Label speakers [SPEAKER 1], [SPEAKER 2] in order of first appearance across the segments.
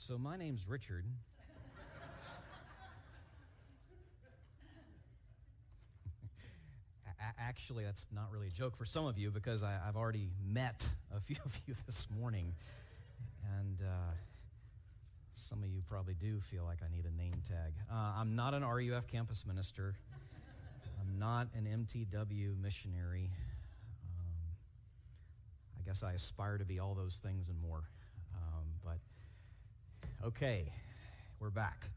[SPEAKER 1] So, my name's Richard. Actually, that's not really a joke for some of you because I, have already met a few of you this morning. And uh, some of you probably do feel like I need a name tag. Uh, I'm not an RUF campus minister, I'm not an MTW missionary. Um, I guess I aspire to be all those things and more. Okay, we're back.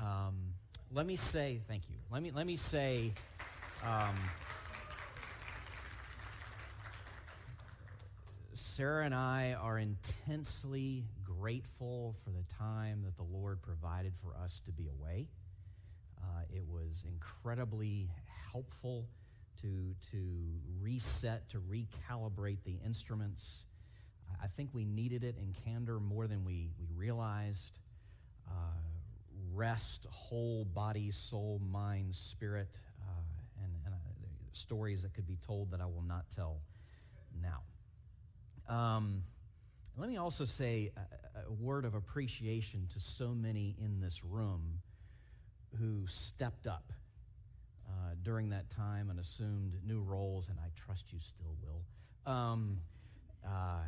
[SPEAKER 1] Um, let me say thank you. Let me let me say. Um, Sarah and I are intensely grateful for the time that the Lord provided for us to be away. Uh, it was incredibly helpful to, to reset, to recalibrate the instruments. I think we needed it in candor more than we, we realized. Uh, rest, whole body, soul, mind, spirit, uh, and, and uh, stories that could be told that I will not tell now. Um, let me also say a, a, word of appreciation to so many in this room who stepped up uh, during that time and assumed new roles, and I trust you still will. Um, uh,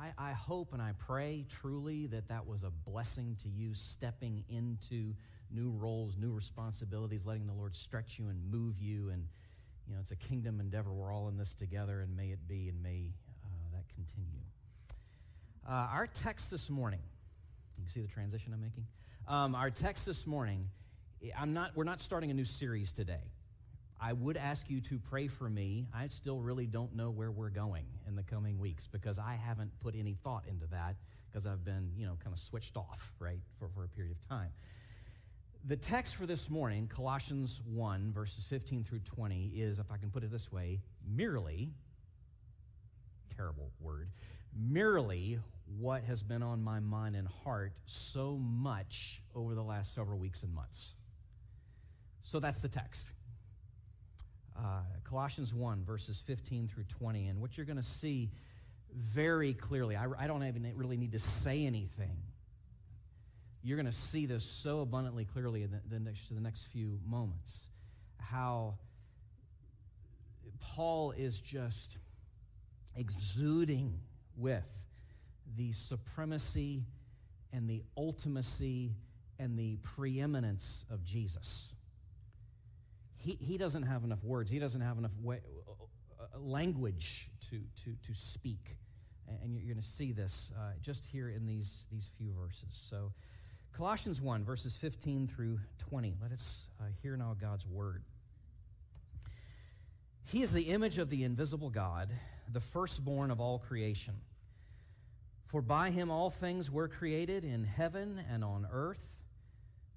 [SPEAKER 1] I, I, hope and I pray truly that that was a blessing to you stepping into new roles, new responsibilities, letting the Lord stretch you and move you and you know, it's a kingdom endeavor. We're all in this together, and may it be, and may uh, that continue. Uh, our text this morning, you see the transition I'm making. Um, our text this morning, I'm not, we're not starting a new series today. I would ask you to pray for me. I still really don't know where we're going in the coming weeks because I haven't put any thought into that because I've been, you know, kind of switched off, right, for, for a period of time. The text for this morning, Colossians 1, verses 15 through 20, is, if I can put it this way, merely, terrible word, merely what has been on my mind and heart so much over the last several weeks and months. So that's the text. Uh, Colossians 1, verses 15 through 20. And what you're going to see very clearly, I, I don't even really need to say anything you're going to see this so abundantly clearly in the, the next, the next few moments. How Paul is just exuding with the supremacy and the ultimacy and the preeminence of Jesus. He, he doesn't have enough words, he doesn't have enough way, uh, language to, to, to speak. And you're going to see this uh, just here in these, these few verses. So, Colossians 1, verses 15 through 20. Let us uh, hear now God's word. He is the image of the invisible God, the firstborn of all creation. For by him all things were created in heaven and on earth,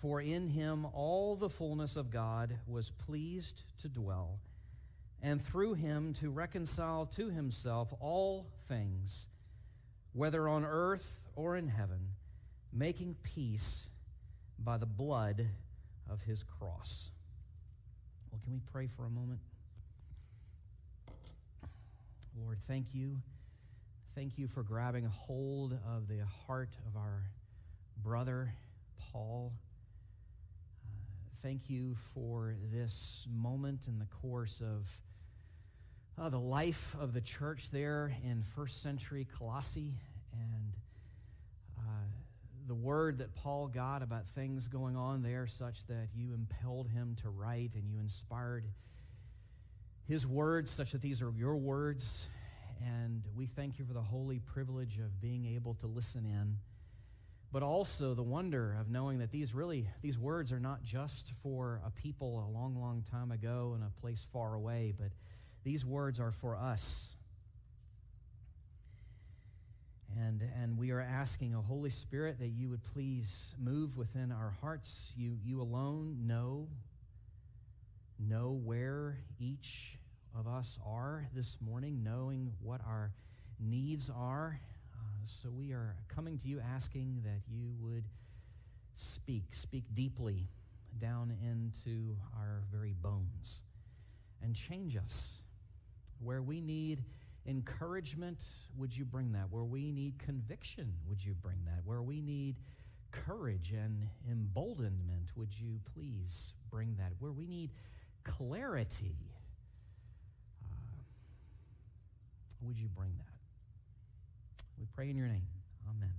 [SPEAKER 1] For in him all the fullness of God was pleased to dwell, and through him to reconcile to himself all things, whether on earth or in heaven making peace by the blood of his cross. Well, can we pray for a moment? Lord, thank you. Thank you for grabbing hold of the heart of our brother, Paul. Uh, thank you for this moment in the course of uh, the life of the church there in first century Colossae and the word that Paul got about things going on there, such that you impelled him to write and you inspired his words, such that these are your words. And we thank you for the holy privilege of being able to listen in, but also the wonder of knowing that these really, these words are not just for a people a long, long time ago in a place far away, but these words are for us. And, and we are asking, O Holy Spirit, that you would please move within our hearts. You, you alone know, know where each of us are this morning, knowing what our needs are. So we are coming to you asking that you would speak, speak deeply down into our very bones and change us. Where we need encouragement, would you bring that? Where we need conviction, would you bring that? Where we need courage and emboldenment, would you please bring that? Where we need clarity, uh, would you bring that? We pray in your name. Amen.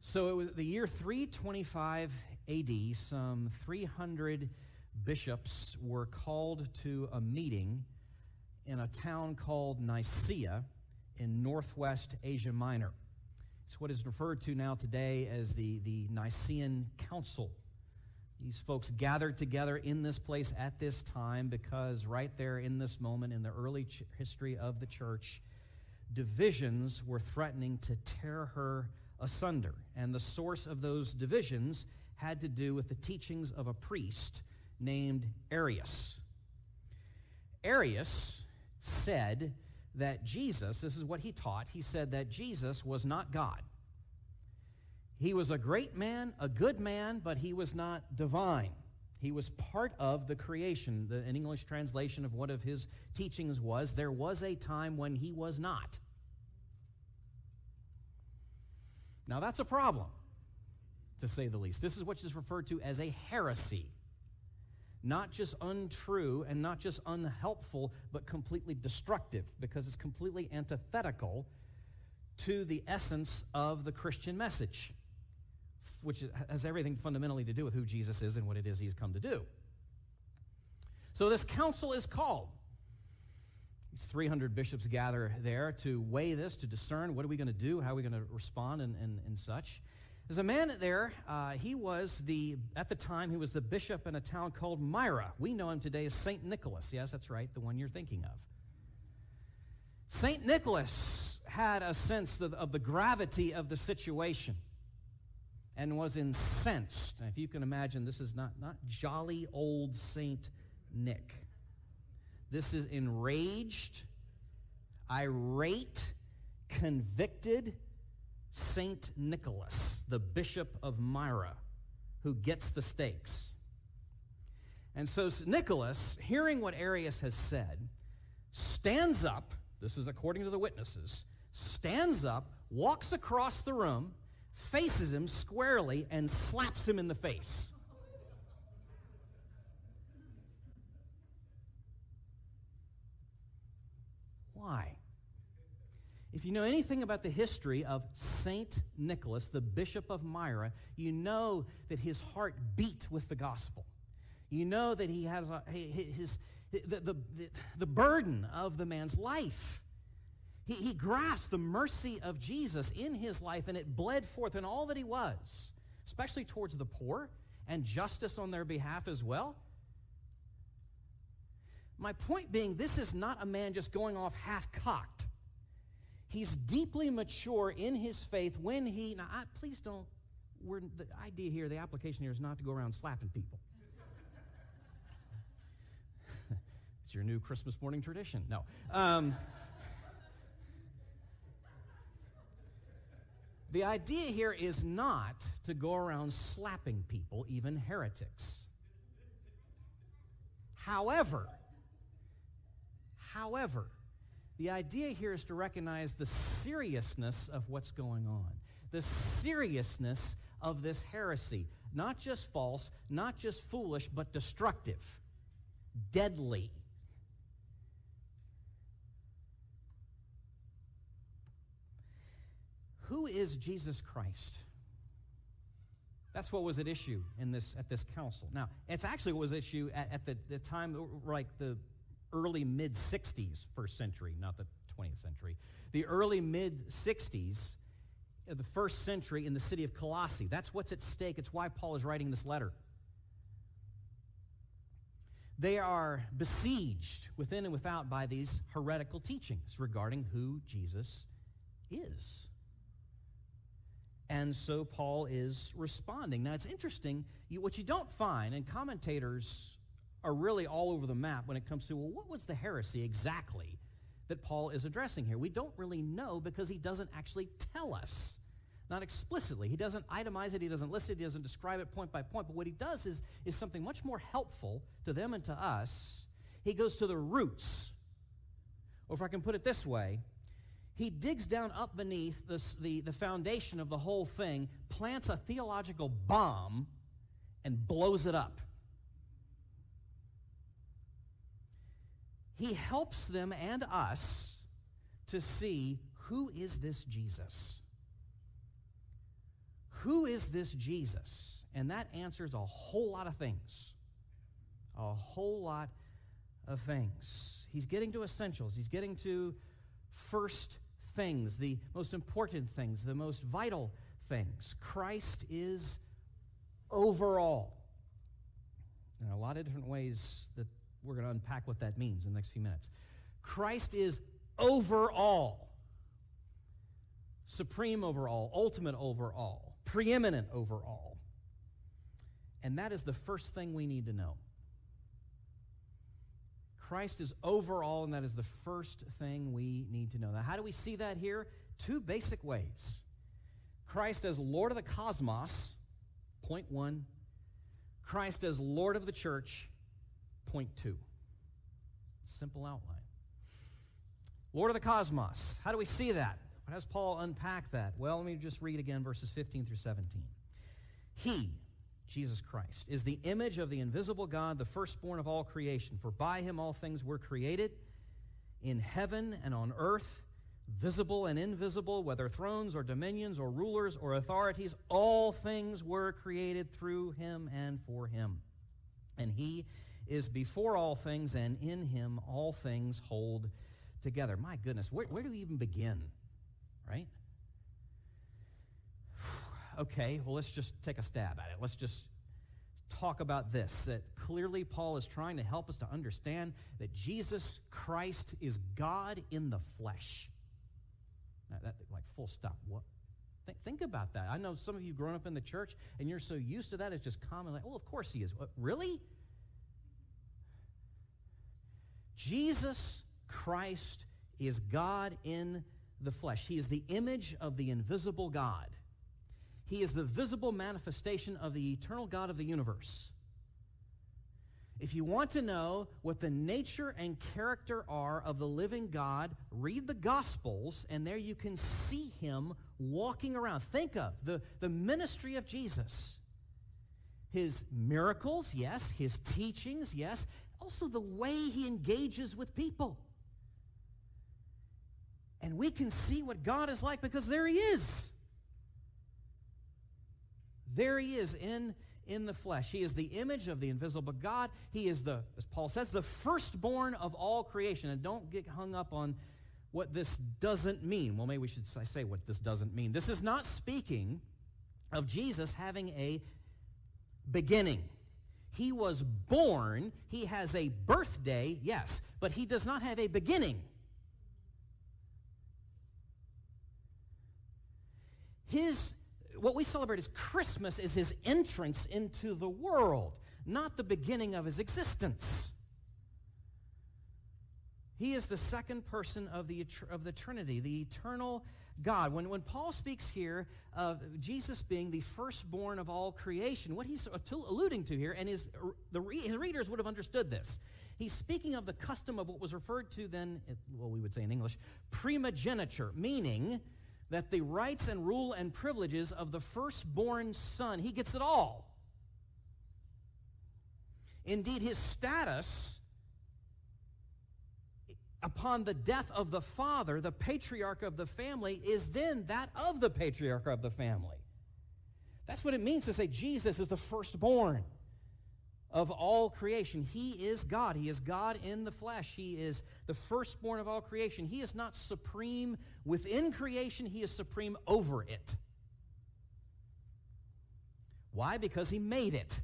[SPEAKER 1] So it was the year 325 AD, some 300 bishops were called to a meeting in a town called Nicaea in northwest Asia Minor. It's what is referred to now today as the, the Nicene Council. These folks gathered together in this place at this time because right there in this moment in the early ch- history of the church, divisions were threatening to tear her asunder. And the source of those divisions had to do with the teachings of a priest named Arius. Arius said that Jesus, this is what he taught, he said that Jesus was not God. He was a great man, a good man, but he was not divine. He was part of the creation. The, an English translation of one of his teachings was there was a time when he was not. Now, that's a problem, to say the least. This is what is referred to as a heresy not just untrue and not just unhelpful, but completely destructive because it's completely antithetical to the essence of the Christian message, which has everything fundamentally to do with who Jesus is and what it is he's come to do. So this council is called. These 300 bishops gather there to weigh this, to discern what are we going to do, how are we going to respond, and, and, and such. There's a man there. Uh, he was the, at the time, he was the bishop in a town called Myra. We know him today as St. Nicholas. Yes, that's right, the one you're thinking of. St. Nicholas had a sense of, of the gravity of the situation and was incensed. Now, if you can imagine, this is not, not jolly old St. Nick. This is enraged, irate, convicted, Saint Nicholas, the bishop of Myra, who gets the stakes. And so Nicholas, hearing what Arius has said, stands up, this is according to the witnesses, stands up, walks across the room, faces him squarely, and slaps him in the face. Why? If you know anything about the history of Saint Nicholas, the Bishop of Myra, you know that his heart beat with the gospel. You know that he has a, his, the, the, the, burden of the man's life. He, he grasped the mercy of Jesus in his life, and it bled forth in all that he was, especially towards the poor and justice on their behalf as well. My point being, this is not a man just going off half cocked. He's deeply mature in his faith when he, now I, please don't, we're, the idea here, the application here is not to go around slapping people. it's your new Christmas morning tradition. No. Um, the idea here is not to go around slapping people, even heretics. However, however, the idea here is to recognize the seriousness of what's going on, the seriousness of this heresy. Not just false, not just foolish, but destructive, deadly. Who is Jesus Christ? That's what was at issue in this, at this council. Now, it's actually what was at issue at, at the, the time, like the early mid 60s, first century, not the 20th century. The early mid 60s, uh, the first century in the city of Colossae. That's what's at stake. It's why Paul is writing this letter. They are besieged within and without by these heretical teachings regarding who Jesus is. And so Paul is responding. Now it's interesting, you, what you don't find, and commentators are really all over the map when it comes to, well, what was the heresy exactly that Paul is addressing here? We don't really know because he doesn't actually tell us. Not explicitly. He doesn't itemize it, he doesn't list it, he doesn't describe it point by point. But what he does is, is something much more helpful to them and to us. He goes to the roots. Or if I can put it this way, he digs down up beneath the, the foundation of the whole thing, plants a theological bomb, and blows it up. He helps them and us to see who is this Jesus? Who is this Jesus? And that answers a whole lot of things. A whole lot of things. He's getting to essentials. He's getting to first things, the most important things, the most vital things. Christ is overall. In a lot of different ways that we're going to unpack what that means in the next few minutes. Christ is overall. Supreme overall, ultimate overall, preeminent overall. And that is the first thing we need to know. Christ is overall, and that is the first thing we need to know. Now, how do we see that here? Two basic ways. Christ as Lord of the cosmos, point one. Christ as Lord of the church, point two. Simple outline. Lord of the cosmos. How do we see that? How does Paul unpack that? Well, let me just read again verses 15 through 17. He, Jesus Christ, is the image of the invisible God, the firstborn of all creation. For by him all things were created, in heaven and on earth, visible and invisible, whether thrones or dominions or rulers or authorities, all things were created through him and for him. And he is before all things, and in him all things hold together. My goodness, where, where do we even begin? Right? okay, well, let's just take a stab at it. Let's just talk about this that clearly Paul is trying to help us to understand that Jesus Christ is God in the flesh. Now, that, like, full stop. What? Think, think about that. I know some of you grown up in the church and you're so used to that, it's just common, like, oh, of course he is. What, really? Jesus Christ is God in the flesh. He is the image of the invisible God. He is the visible manifestation of the eternal God of the universe. If you want to know what the nature and character are of the living God, read the Gospels, and there you can see him walking around. Think of the, the ministry of Jesus. His miracles, yes. His teachings, yes. Also the way he engages with people. And we can see what God is like because there he is. There he is in, in the flesh. He is the image of the invisible God. He is the, as Paul says, the firstborn of all creation. And don't get hung up on what this doesn't mean. Well, maybe we should say what this doesn't mean. This is not speaking of Jesus having a beginning. He was born, he has a birthday, yes, but he does not have a beginning. His what we celebrate as Christmas is his entrance into the world, not the beginning of his existence. He is the second person of the, of the Trinity, the eternal God. When, when Paul speaks here of Jesus being the firstborn of all creation, what he's alluding to here, and his, the, his readers would have understood this, he's speaking of the custom of what was referred to then, well, we would say in English, primogeniture, meaning that the rights and rule and privileges of the firstborn son, he gets it all. Indeed, his status upon the death of the father, the patriarch of the family, is then that of the patriarch of the family. That's what it means to say Jesus is the firstborn of all creation. He is God. He is God in the flesh. He is the firstborn of all creation. He is not supreme within creation, He is supreme over it. Why? Because He made it.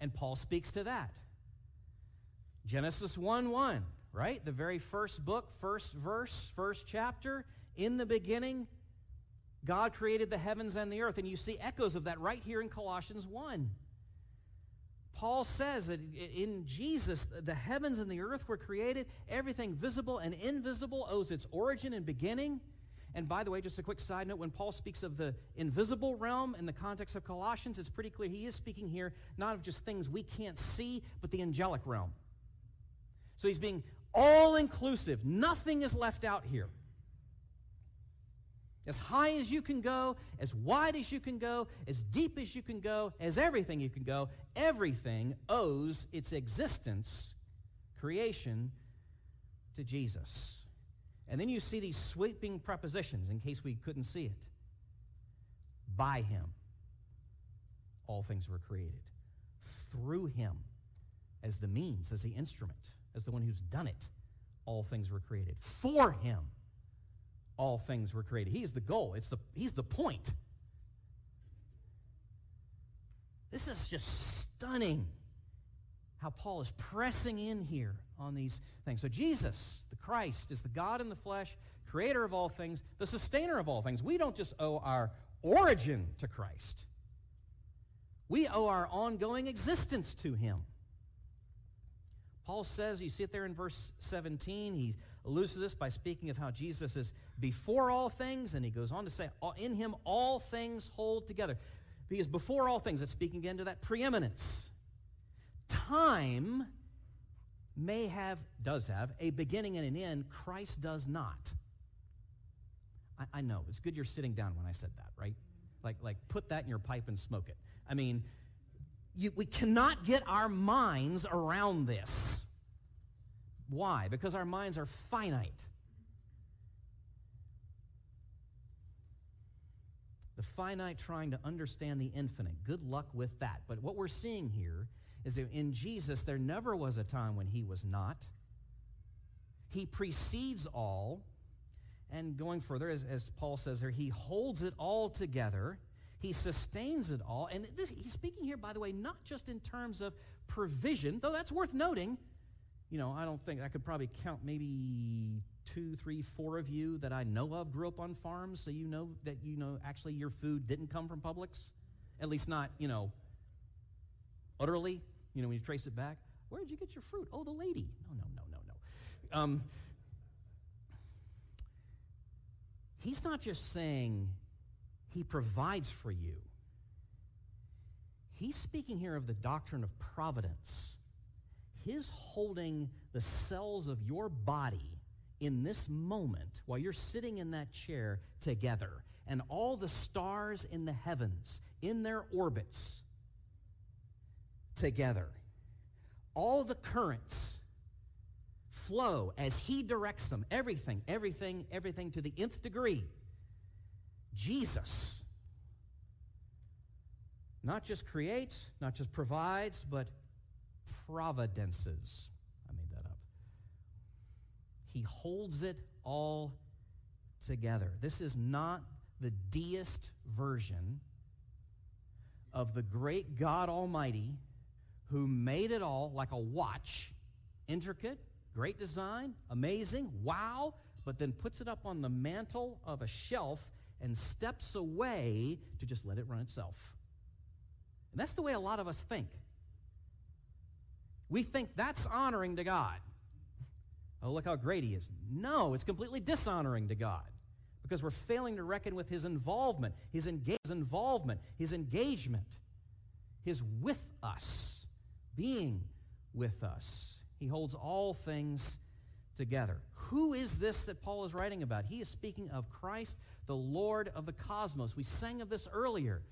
[SPEAKER 1] And Paul speaks to that. Genesis 1 1, right? The very first book, first verse, first chapter. In the beginning, God created the heavens and the earth. And you see echoes of that right here in Colossians 1. Paul says that in Jesus, the heavens and the earth were created. Everything visible and invisible owes its origin and beginning. And by the way, just a quick side note when Paul speaks of the invisible realm in the context of Colossians, it's pretty clear he is speaking here not of just things we can't see, but the angelic realm. So he's being all inclusive. Nothing is left out here. As high as you can go, as wide as you can go, as deep as you can go, as everything you can go, everything owes its existence, creation, to Jesus. And then you see these sweeping prepositions in case we couldn't see it. By him, all things were created. Through him, as the means, as the instrument, as the one who's done it, all things were created. For him, all things were created. He is the goal. It's the, he's the point. This is just stunning how Paul is pressing in here on these things. So, Jesus, the Christ, is the God in the flesh, creator of all things, the sustainer of all things. We don't just owe our origin to Christ, we owe our ongoing existence to him. Paul says, you see it there in verse 17, he alludes to this by speaking of how Jesus is before all things, and he goes on to say, in him all things hold together. Because before all things, it's speaking again to that preeminence. Time may have, does have, a beginning and an end. Christ does not. I, I know, it's good you're sitting down when I said that, right? Like, like put that in your pipe and smoke it. I mean, you, we cannot get our minds around this. Why? Because our minds are finite. The finite trying to understand the infinite. Good luck with that. But what we're seeing here is that in Jesus, there never was a time when he was not. He precedes all. And going further, as, as Paul says here, he holds it all together. He sustains it all. And this, he's speaking here, by the way, not just in terms of provision, though that's worth noting. You know, I don't think I could probably count maybe two, three, four of you that I know of grew up on farms, so you know that, you know, actually your food didn't come from Publix. At least not, you know, utterly, you know, when you trace it back. Where did you get your fruit? Oh, the lady. No, no, no, no, no. Um, he's not just saying he provides for you. He's speaking here of the doctrine of providence. His holding the cells of your body in this moment while you're sitting in that chair together and all the stars in the heavens in their orbits together. All the currents flow as he directs them. Everything, everything, everything to the nth degree Jesus not just creates, not just provides, but providences. I made that up. He holds it all together. This is not the deist version of the great God Almighty who made it all like a watch, intricate, great design, amazing, wow, but then puts it up on the mantle of a shelf and steps away to just let it run itself. And that's the way a lot of us think. We think that's honoring to God. Oh, look how great he is. No, it's completely dishonoring to God because we're failing to reckon with his involvement, his, engage- his involvement, his engagement, his with us, being with us. He holds all things together. Who is this that Paul is writing about? He is speaking of Christ, the Lord of the cosmos. We sang of this earlier.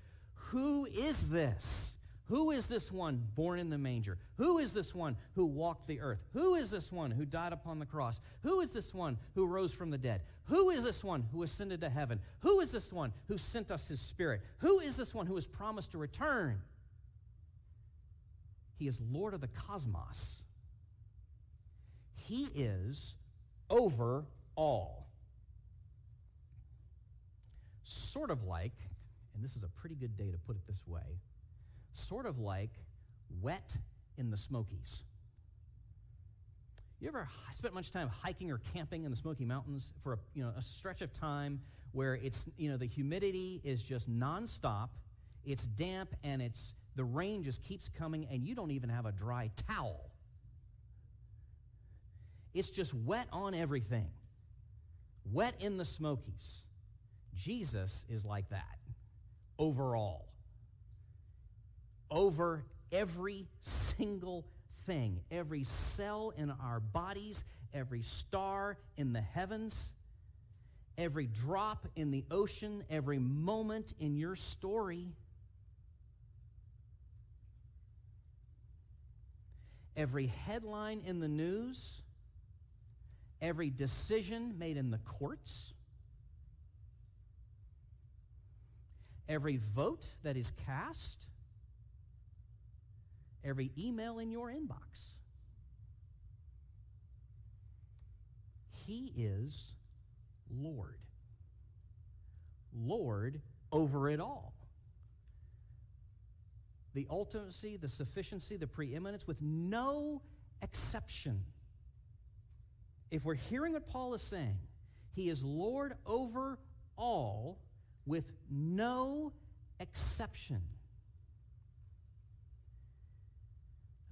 [SPEAKER 1] Who is this? Who is this one born in the manger? Who is this one who walked the earth? Who is this one who died upon the cross? Who is this one who rose from the dead? Who is this one who ascended to heaven? Who is this one who sent us his spirit? Who is this one who has promised to return? He is Lord of the cosmos. He is over all. Sort of like, and this is a pretty good day to put it this way, sort of like wet in the Smokies. You ever spent much time hiking or camping in the Smoky Mountains for a, you know, a stretch of time where it's, you know, the humidity is just nonstop, it's damp, and it's, the rain just keeps coming, and you don't even have a dry towel. It's just wet on everything, wet in the Smokies. Jesus is like that overall, over every single thing, every cell in our bodies, every star in the heavens, every drop in the ocean, every moment in your story. Every headline in the news, every decision made in the courts, every vote that is cast, every email in your inbox. He is Lord. Lord over it all. The ultimacy, the sufficiency, the preeminence with no exception. If we're hearing what Paul is saying, he is Lord over all with no exception.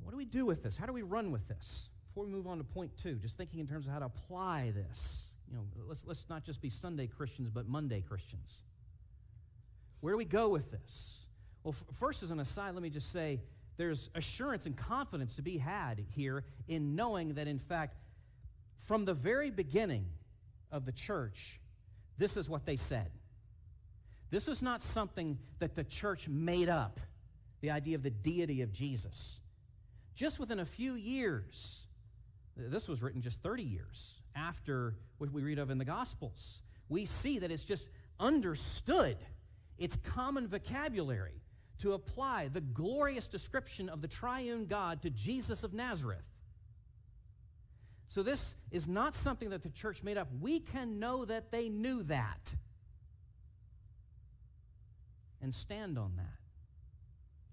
[SPEAKER 1] What do we do with this? How do we run with this? Before we move on to point two, just thinking in terms of how to apply this. You know, let's, let's not just be Sunday Christians, but Monday Christians. Where do we go with this? Well, f- first, as an aside, let me just say there's assurance and confidence to be had here in knowing that, in fact, from the very beginning of the church, this is what they said. This was not something that the church made up, the idea of the deity of Jesus. Just within a few years, this was written just 30 years after what we read of in the Gospels, we see that it's just understood. It's common vocabulary to apply the glorious description of the triune God to Jesus of Nazareth. So, this is not something that the church made up. We can know that they knew that and stand on that,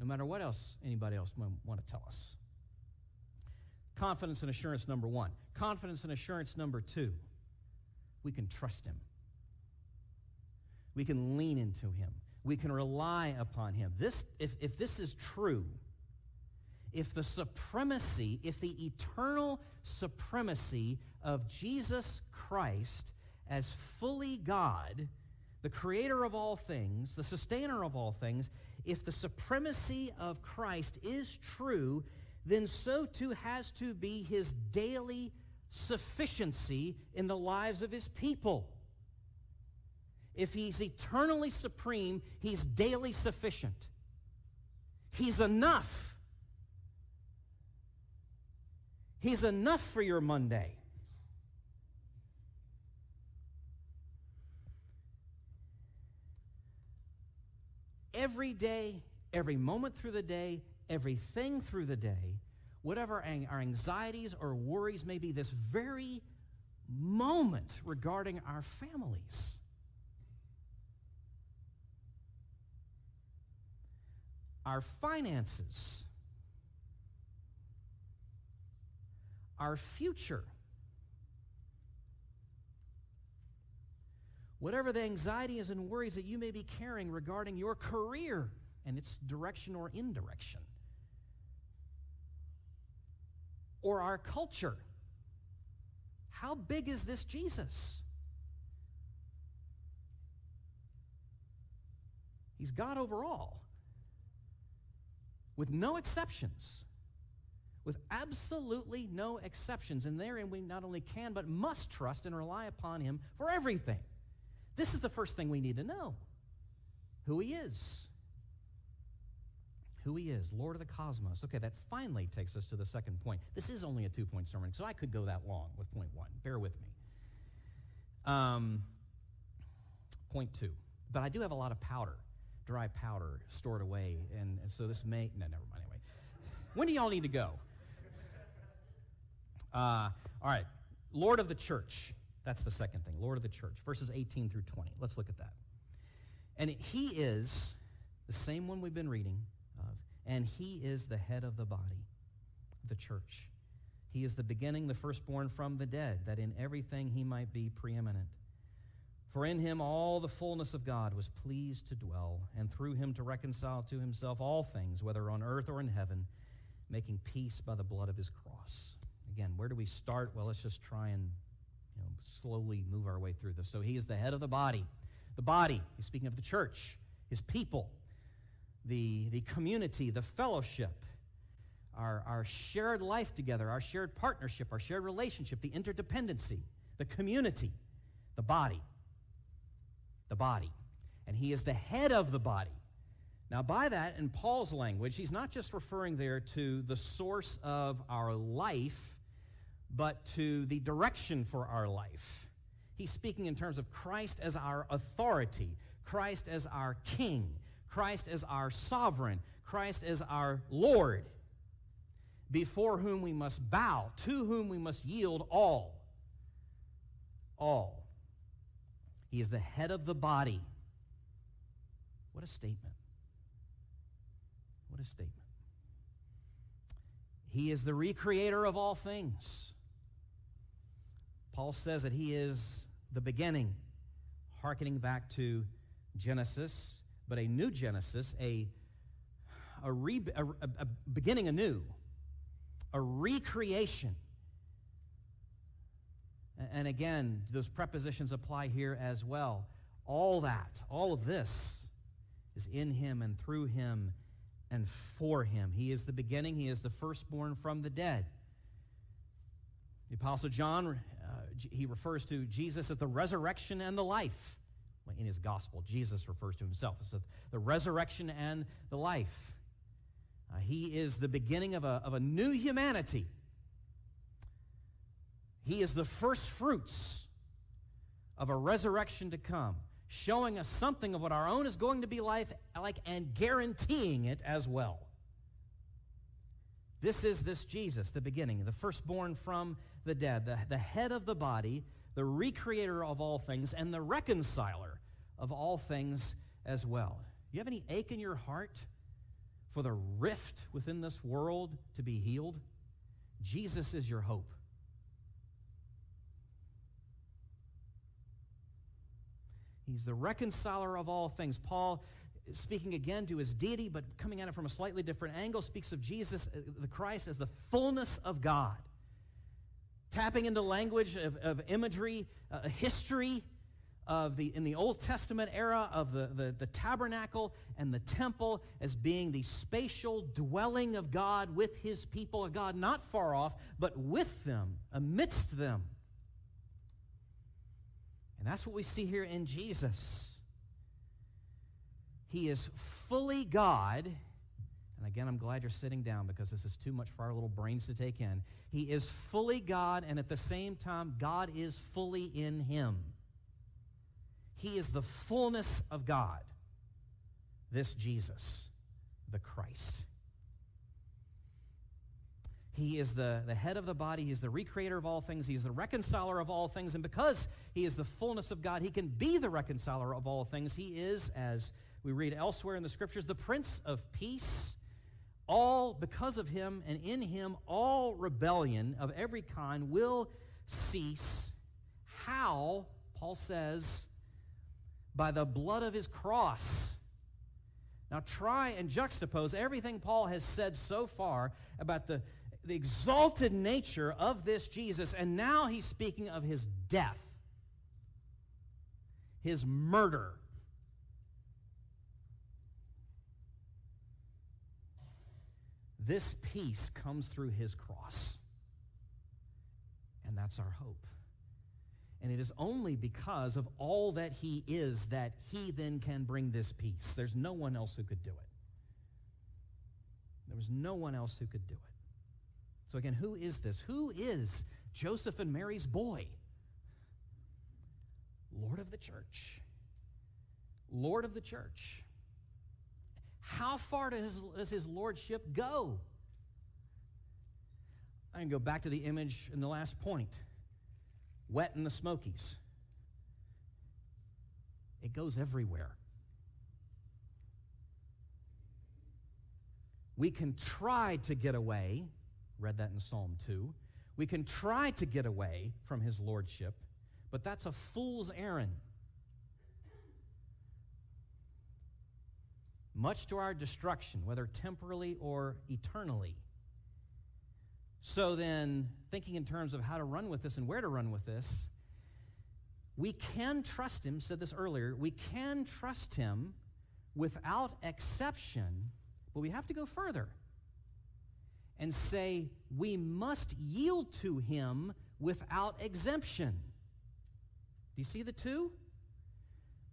[SPEAKER 1] no matter what else anybody else might want to tell us. Confidence and assurance, number one. Confidence and assurance, number two. We can trust Him. We can lean into Him. We can rely upon Him. This, if, if this is true, if the supremacy, if the eternal supremacy of Jesus Christ as fully God the creator of all things, the sustainer of all things, if the supremacy of Christ is true, then so too has to be his daily sufficiency in the lives of his people. If he's eternally supreme, he's daily sufficient. He's enough. He's enough for your Monday. Every day, every moment through the day, everything through the day, whatever our anxieties or worries may be, this very moment regarding our families. Our finances, our future, whatever the anxiety is and worries that you may be carrying regarding your career and its direction or indirection, or our culture. How big is this Jesus? He's God over all, with no exceptions. With absolutely no exceptions. And therein we not only can, but must trust and rely upon Him for everything. This is the first thing we need to know who he is. Who he is, Lord of the cosmos. Okay, that finally takes us to the second point. This is only a two point sermon, so I could go that long with point one. Bear with me. Um, point two. But I do have a lot of powder, dry powder stored away, and, so this may. No, never mind. Anyway, when do y'all need to go? Uh, all right, Lord of the church. That's the second thing, Lord of the church, verses 18 through 20. Let's look at that. And he is the same one we've been reading of, and he is the head of the body, the church. He is the beginning, the firstborn from the dead, that in everything he might be preeminent. For in him all the fullness of God was pleased to dwell, and through him to reconcile to himself all things, whether on earth or in heaven, making peace by the blood of his cross. Again, where do we start? Well, let's just try and know, slowly move our way through this. So he is the head of the body. The body, he's speaking of the church, his people, the, the community, the fellowship, our, our shared life together, our shared partnership, our shared relationship, the interdependency, the community, the body the body. And he is the head of the body. Now, by that, in Paul's language, he's not just referring there to the source of our life, but to the direction for our life. He's speaking in terms of Christ as our authority, Christ as our king, Christ as our sovereign, Christ as our Lord, before whom we must bow, to whom we must yield all. All. He is the head of the body. What a statement. What a statement. He is the recreator of all things. Paul says that he is the beginning, hearkening back to Genesis, but a new Genesis, a, a, re, a, a beginning anew, a recreation and again, those prepositions apply here as well. All that, all of this is in him and through him and for him. He is the beginning, he is the firstborn from the dead. The Apostle John, he refers to Jesus as the resurrection and the life. In his gospel, Jesus refers to himself as the resurrection and the life. Uh, he is the beginning of a, of a new humanity he is the first fruits of a resurrection to come, showing us something of what our own is going to be life like and guaranteeing it as well. This is this Jesus, the beginning, the firstborn from the dead, the, the head of the body, the recreator of all things, and the reconciler of all things as well. You have any ache in your heart for the rift within this world to be healed? Jesus is your hope. He's the reconciler of all things. Paul, speaking again to his deity, but coming at it from a slightly different angle, speaks of Jesus, uh, the Christ, as the fullness of God. Tapping into language of, of imagery, uh, history of the, in the Old Testament era of the, the, the tabernacle and the temple as being the spatial dwelling of God with his people, a God not far off, but with them, amidst them. And that's what we see here in Jesus. He is fully God. And again, I'm glad you're sitting down because this is too much for our little brains to take in. He is fully God, and at the same time, God is fully in him. He is the fullness of God, this Jesus, the Christ. He is the, the head of the body. He's the recreator of all things. He's the reconciler of all things. And because he is the fullness of God, he can be the reconciler of all things. He is, as we read elsewhere in the scriptures, the Prince of Peace. All because of him and in him, all rebellion of every kind will cease. How? Paul says, by the blood of his cross. Now try and juxtapose everything Paul has said so far about the the exalted nature of this Jesus, and now he's speaking of his death, his murder. This peace comes through his cross. And that's our hope. And it is only because of all that he is that he then can bring this peace. There's no one else who could do it. There was no one else who could do it. So, again, who is this? Who is Joseph and Mary's boy? Lord of the church. Lord of the church. How far does, does his lordship go? I can go back to the image in the last point wet in the Smokies. It goes everywhere. We can try to get away read that in Psalm 2. We can try to get away from his lordship, but that's a fool's errand. Much to our destruction, whether temporally or eternally. So then, thinking in terms of how to run with this and where to run with this, we can trust him, said this earlier, we can trust him without exception, but we have to go further and say we must yield to him without exemption. Do you see the two?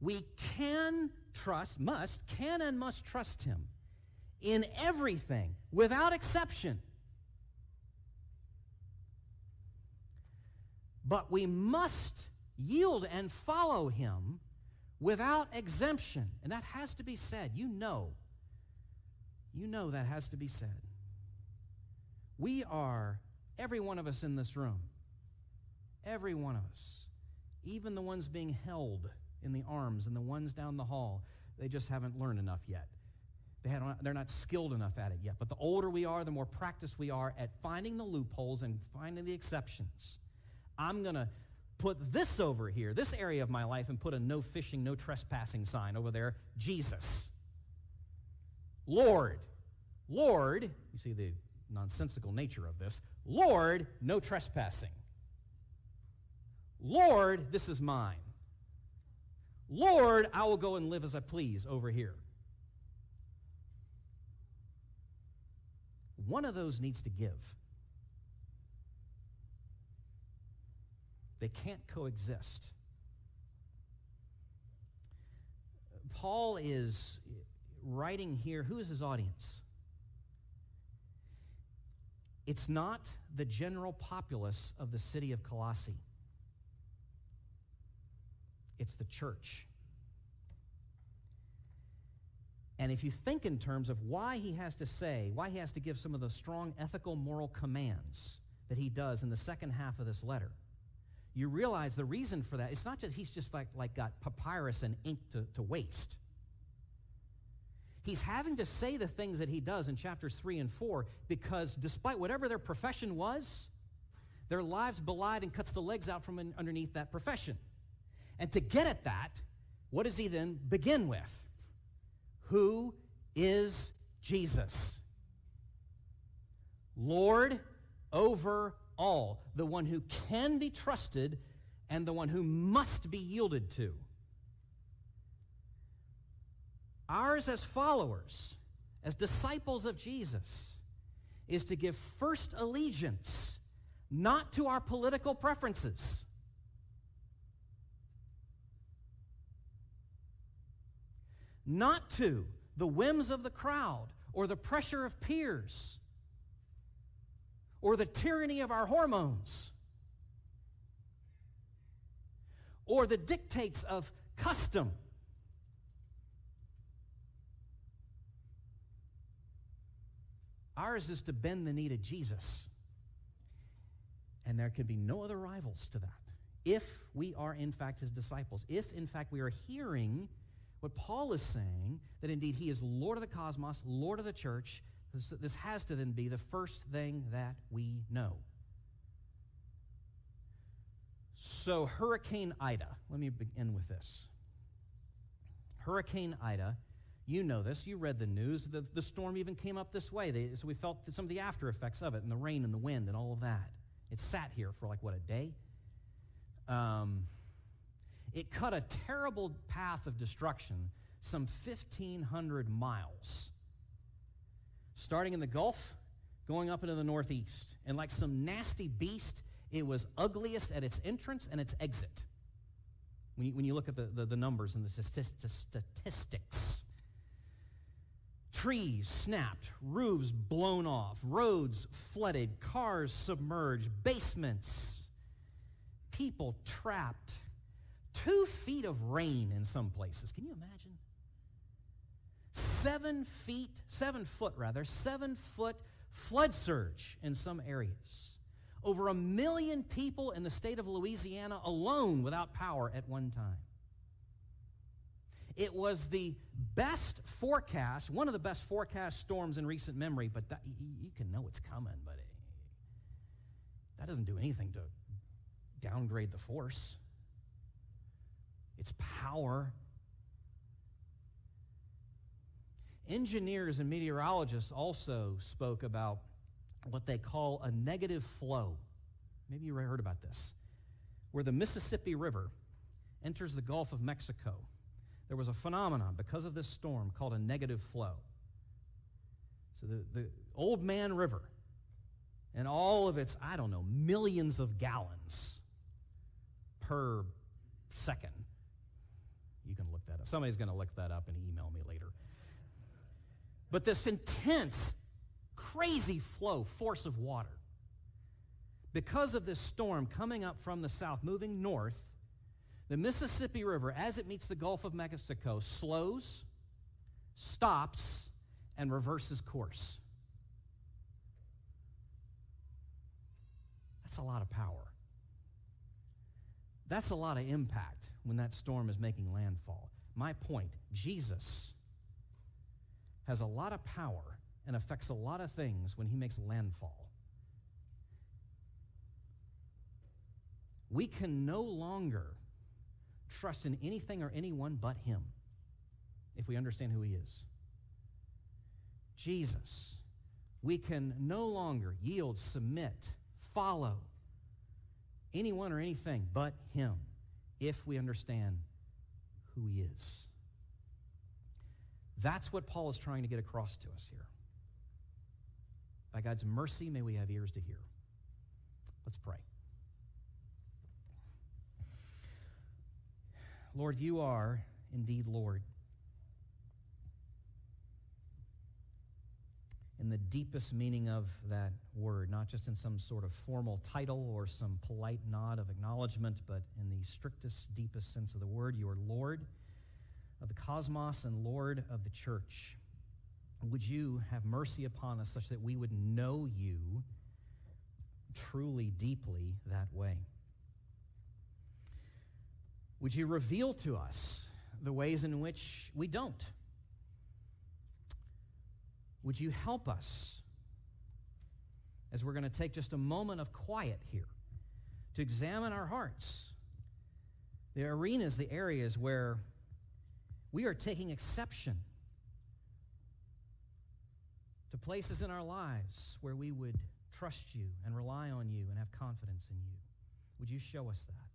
[SPEAKER 1] We can trust, must, can and must trust him in everything without exception. But we must yield and follow him without exemption. And that has to be said. You know. You know that has to be said. We are, every one of us in this room, every one of us, even the ones being held in the arms and the ones down the hall, they just haven't learned enough yet. They they're not skilled enough at it yet. But the older we are, the more practiced we are at finding the loopholes and finding the exceptions. I'm going to put this over here, this area of my life, and put a no fishing, no trespassing sign over there Jesus. Lord. Lord, you see the nonsensical nature of this. Lord, no trespassing. Lord, this is mine. Lord, I will go and live as I please over here. One of those needs to give. They can't coexist. Paul is writing here. Who is his audience? It's not the general populace of the city of Colossae. It's the church. And if you think in terms of why he has to say, why he has to give some of the strong ethical, moral commands that he does in the second half of this letter, you realize the reason for that. It's not that he's just like, like got papyrus and ink to, to waste. He's having to say the things that he does in chapters 3 and 4 because despite whatever their profession was, their lives belied and cuts the legs out from underneath that profession. And to get at that, what does he then begin with? Who is Jesus? Lord over all, the one who can be trusted and the one who must be yielded to. Ours as followers, as disciples of Jesus, is to give first allegiance not to our political preferences. Not to the whims of the crowd or the pressure of peers or the tyranny of our hormones or the dictates of custom. Ours is to bend the knee to Jesus. And there can be no other rivals to that. If we are, in fact, his disciples, if, in fact, we are hearing what Paul is saying, that indeed he is Lord of the cosmos, Lord of the church, this, has to then be the first thing that we know. So, Hurricane Ida, let me begin with this. Hurricane Ida, you know this, you read the news. The, the storm even came up this way. They, so, we felt some of the after effects of it, and the rain and the wind and all of that. It sat here for like, what, a day? Um, it cut a terrible path of destruction, some 1,500 miles starting in the Gulf, going up into the Northeast. And like some nasty beast, it was ugliest at its entrance and its exit. When you, when you look at the, the, the numbers and the statistics, trees snapped, roofs blown off, roads flooded, cars submerged, basements, people trapped, two feet of rain in some places. Can you imagine? seven feet, seven foot rather, seven foot flood surge in some areas. Over a million people in the state of Louisiana alone without power at one time. It was the best forecast, one of the best forecast storms in recent memory, but that, you, can know it's coming, but it, that doesn't do anything to downgrade the force. Its power. Engineers and meteorologists also spoke about what they call a negative flow. Maybe you heard about this. Where the Mississippi River enters the Gulf of Mexico, there was a phenomenon because of this storm called a negative flow. So the, the Old Man River and all of its, I don't know, millions of gallons per second. That up. Somebody's going to look that up and email me later. But this intense, crazy flow, force of water, because of this storm coming up from the south, moving north, the Mississippi River, as it meets the Gulf of Mexico, slows, stops, and reverses course. That's a lot of power. That's a lot of impact when that storm is making landfall. My point Jesus has a lot of power and affects a lot of things when he makes landfall. We can no longer trust in anything or anyone but him if we understand who he is. Jesus. We can no longer yield, submit, follow anyone or anything but him if we understand who he is. That's what Paul is trying to get across to us here. By God's mercy, may we have ears to hear. Let's pray. Lord, you are indeed Lord. In the deepest meaning of that word, not just in some sort of formal title or some polite nod of acknowledgement, but in the strictest, deepest sense of the word. You are Lord of the cosmos and Lord of the church. Would you have mercy upon us such that we would know you truly, deeply that way? Would you reveal to us the ways in which we don't? Would you help us as we're going to take just a moment of quiet here to examine our hearts? The arenas, the areas where we are taking exception to places in our lives where we would trust you and rely on you and have confidence in you. Would you show us that?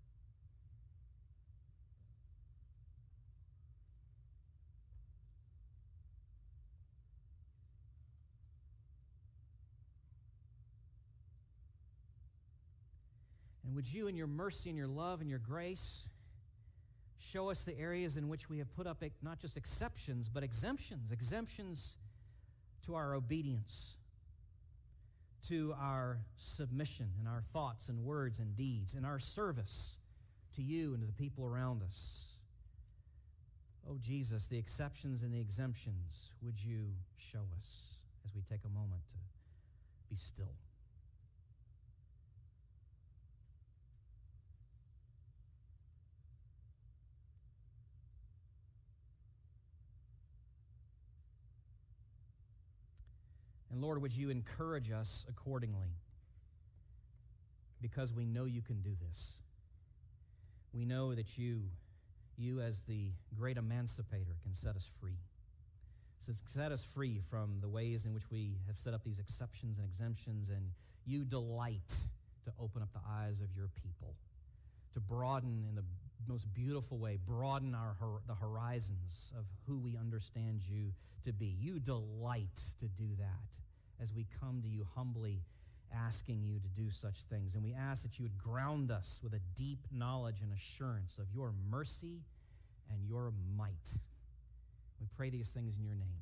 [SPEAKER 1] And would you, in your mercy and your love and your grace, show us the areas in which we have put up not just exceptions, but exemptions, exemptions to our obedience, to our submission and our thoughts and words and deeds, and our service to you and to the people around us. Oh, Jesus, the exceptions and the exemptions, would you show us as we take a moment to be still? And Lord, would you encourage us accordingly? Because we know you can do this. We know that you, you as the great emancipator, can set us free. Set us free from the ways in which we have set up these exceptions and exemptions, and you delight to open up the eyes of your people, to broaden in the most beautiful way, broaden our the horizons of who we understand you to be. You delight to do that as we come to you humbly asking you to do such things. And we ask that you would ground us with a deep knowledge and assurance of your mercy and your might. We pray these things in your name.